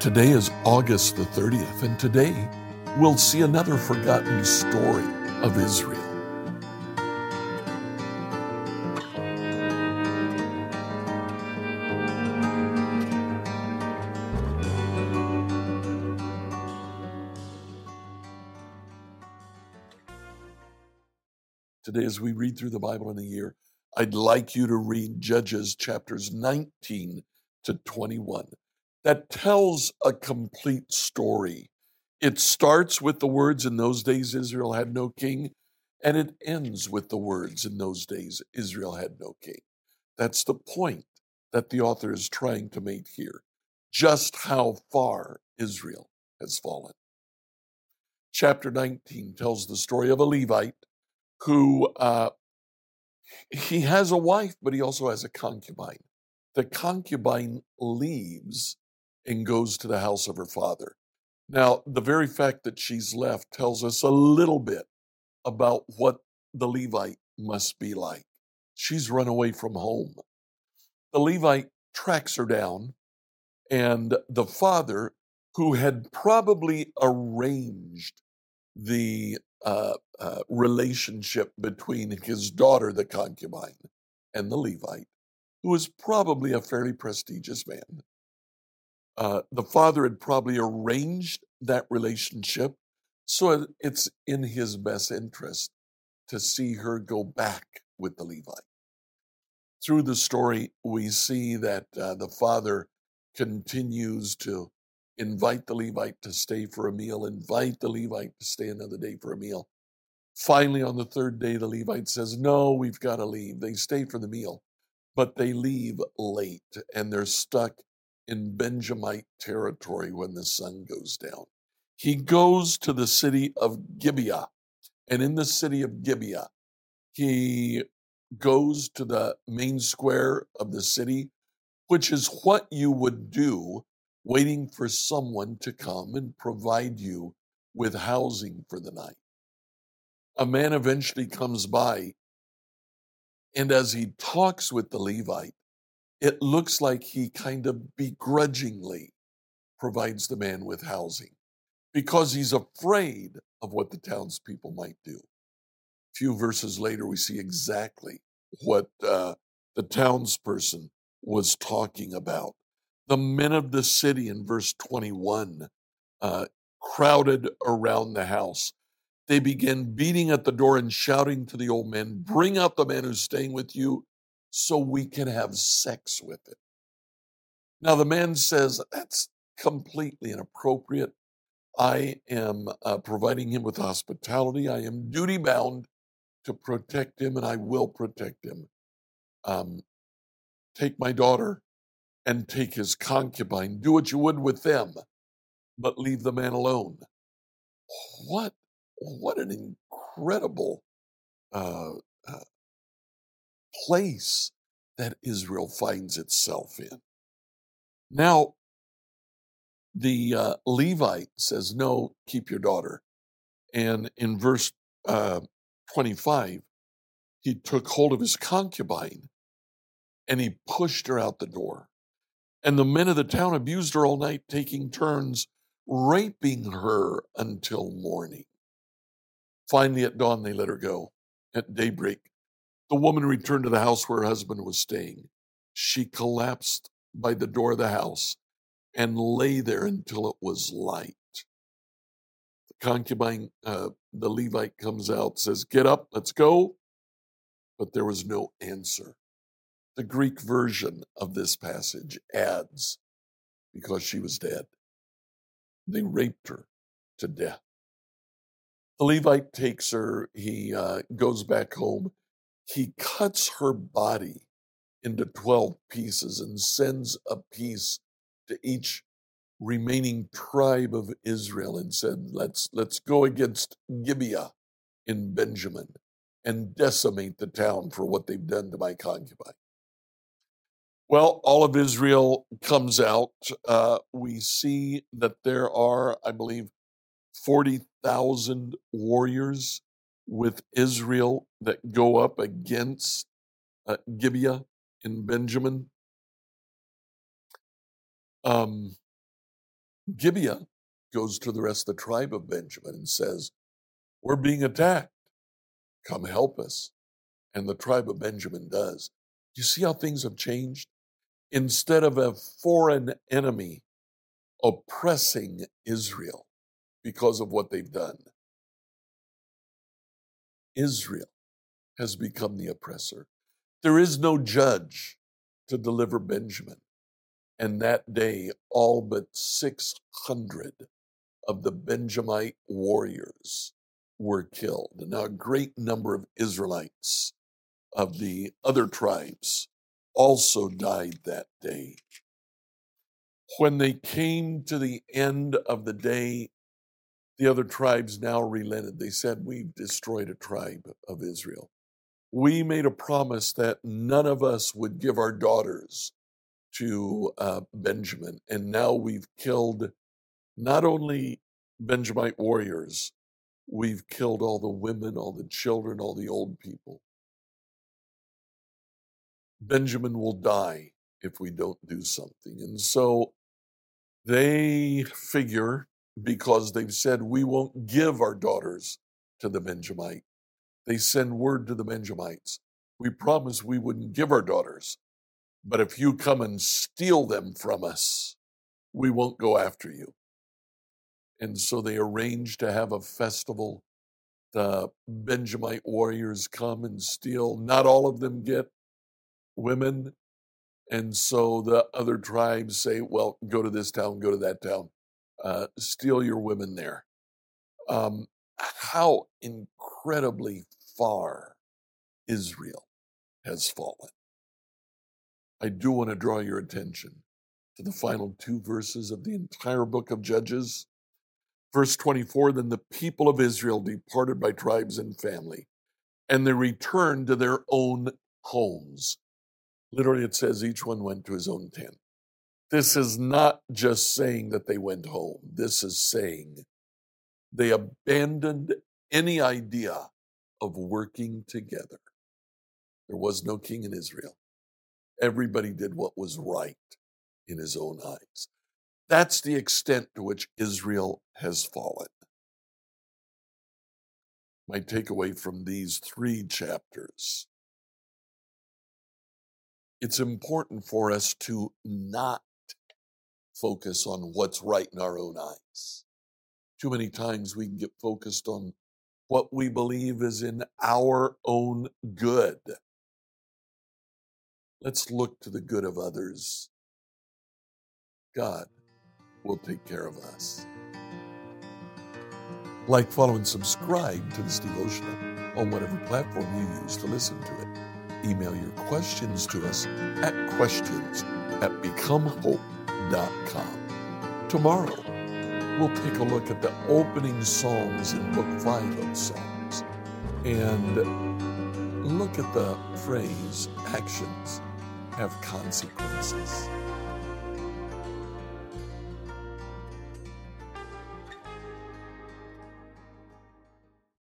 Today is August the 30th, and today we'll see another forgotten story of Israel. Today, as we read through the Bible in a year, I'd like you to read Judges chapters 19 to 21 that tells a complete story. It starts with the words, In those days Israel had no king, and it ends with the words, In those days Israel had no king. That's the point that the author is trying to make here just how far Israel has fallen. Chapter 19 tells the story of a Levite who uh, he has a wife, but he also has a concubine. The concubine leaves and goes to the house of her father. Now, the very fact that she's left tells us a little bit about what the Levite must be like. She's run away from home. The Levite tracks her down, and the father, who had probably arranged the uh, uh, relationship between his daughter, the concubine, and the Levite, who was probably a fairly prestigious man, uh, the father had probably arranged that relationship. So it's in his best interest to see her go back with the Levite. Through the story, we see that uh, the father continues to invite the Levite to stay for a meal, invite the Levite to stay another day for a meal. Finally, on the third day, the Levite says, No, we've got to leave. They stay for the meal, but they leave late and they're stuck in Benjamite territory when the sun goes down. He goes to the city of Gibeah, and in the city of Gibeah, he goes to the main square of the city, which is what you would do waiting for someone to come and provide you with housing for the night. A man eventually comes by, and as he talks with the Levite, it looks like he kind of begrudgingly provides the man with housing because he's afraid of what the townspeople might do. A few verses later, we see exactly what uh, the townsperson was talking about. The men of the city in verse 21 uh, crowded around the house. They began beating at the door and shouting to the old man, Bring out the man who's staying with you so we can have sex with it. Now, the man says, That's completely inappropriate. I am uh, providing him with hospitality. I am duty bound to protect him, and I will protect him. Um, take my daughter and take his concubine. Do what you would with them, but leave the man alone. What, what an incredible uh, uh, place that Israel finds itself in. Now, the uh, Levite says, No, keep your daughter. And in verse uh, 25, he took hold of his concubine and he pushed her out the door. And the men of the town abused her all night, taking turns raping her until morning. Finally, at dawn, they let her go. At daybreak, the woman returned to the house where her husband was staying. She collapsed by the door of the house and lay there until it was light. The concubine, uh, the Levite comes out, says, Get up, let's go. But there was no answer. The Greek version of this passage adds, because she was dead. They raped her to death. The Levite takes her, he uh, goes back home, he cuts her body into 12 pieces and sends a piece to each remaining tribe of Israel and said, let's, let's go against Gibeah in Benjamin and decimate the town for what they've done to my concubine. Well, all of Israel comes out. Uh, we see that there are, I believe, 40,000 warriors with Israel that go up against uh, Gibeah in Benjamin. Um, Gibeah goes to the rest of the tribe of Benjamin and says, We're being attacked. Come help us. And the tribe of Benjamin does. You see how things have changed? Instead of a foreign enemy oppressing Israel because of what they've done, Israel has become the oppressor. There is no judge to deliver Benjamin. And that day, all but 600 of the Benjamite warriors were killed. Now, a great number of Israelites of the other tribes also died that day. When they came to the end of the day, the other tribes now relented. They said, We've destroyed a tribe of Israel. We made a promise that none of us would give our daughters to uh, Benjamin. And now we've killed not only Benjamite warriors, we've killed all the women, all the children, all the old people. Benjamin will die if we don't do something. And so they figure, because they've said, we won't give our daughters to the Benjamite, they send word to the Benjamites. We promise we wouldn't give our daughters, but if you come and steal them from us, we won't go after you. And so they arrange to have a festival. The Benjamite warriors come and steal. Not all of them get women. And so the other tribes say, well, go to this town, go to that town, uh, steal your women there. Um, how incredibly far Israel has fallen. I do want to draw your attention to the final two verses of the entire book of Judges. Verse 24 Then the people of Israel departed by tribes and family, and they returned to their own homes. Literally, it says each one went to his own tent. This is not just saying that they went home. This is saying they abandoned any idea of working together. There was no king in Israel. Everybody did what was right in his own eyes. That's the extent to which Israel has fallen. My takeaway from these three chapters it's important for us to not focus on what's right in our own eyes. Too many times we can get focused on what we believe is in our own good. Let's look to the good of others. God will take care of us. Like, follow, and subscribe to this devotional on whatever platform you use to listen to it. Email your questions to us at questions at becomehope.com. Tomorrow, we'll take a look at the opening Psalms in Book 5 of Psalms and look at the phrase actions have consequences.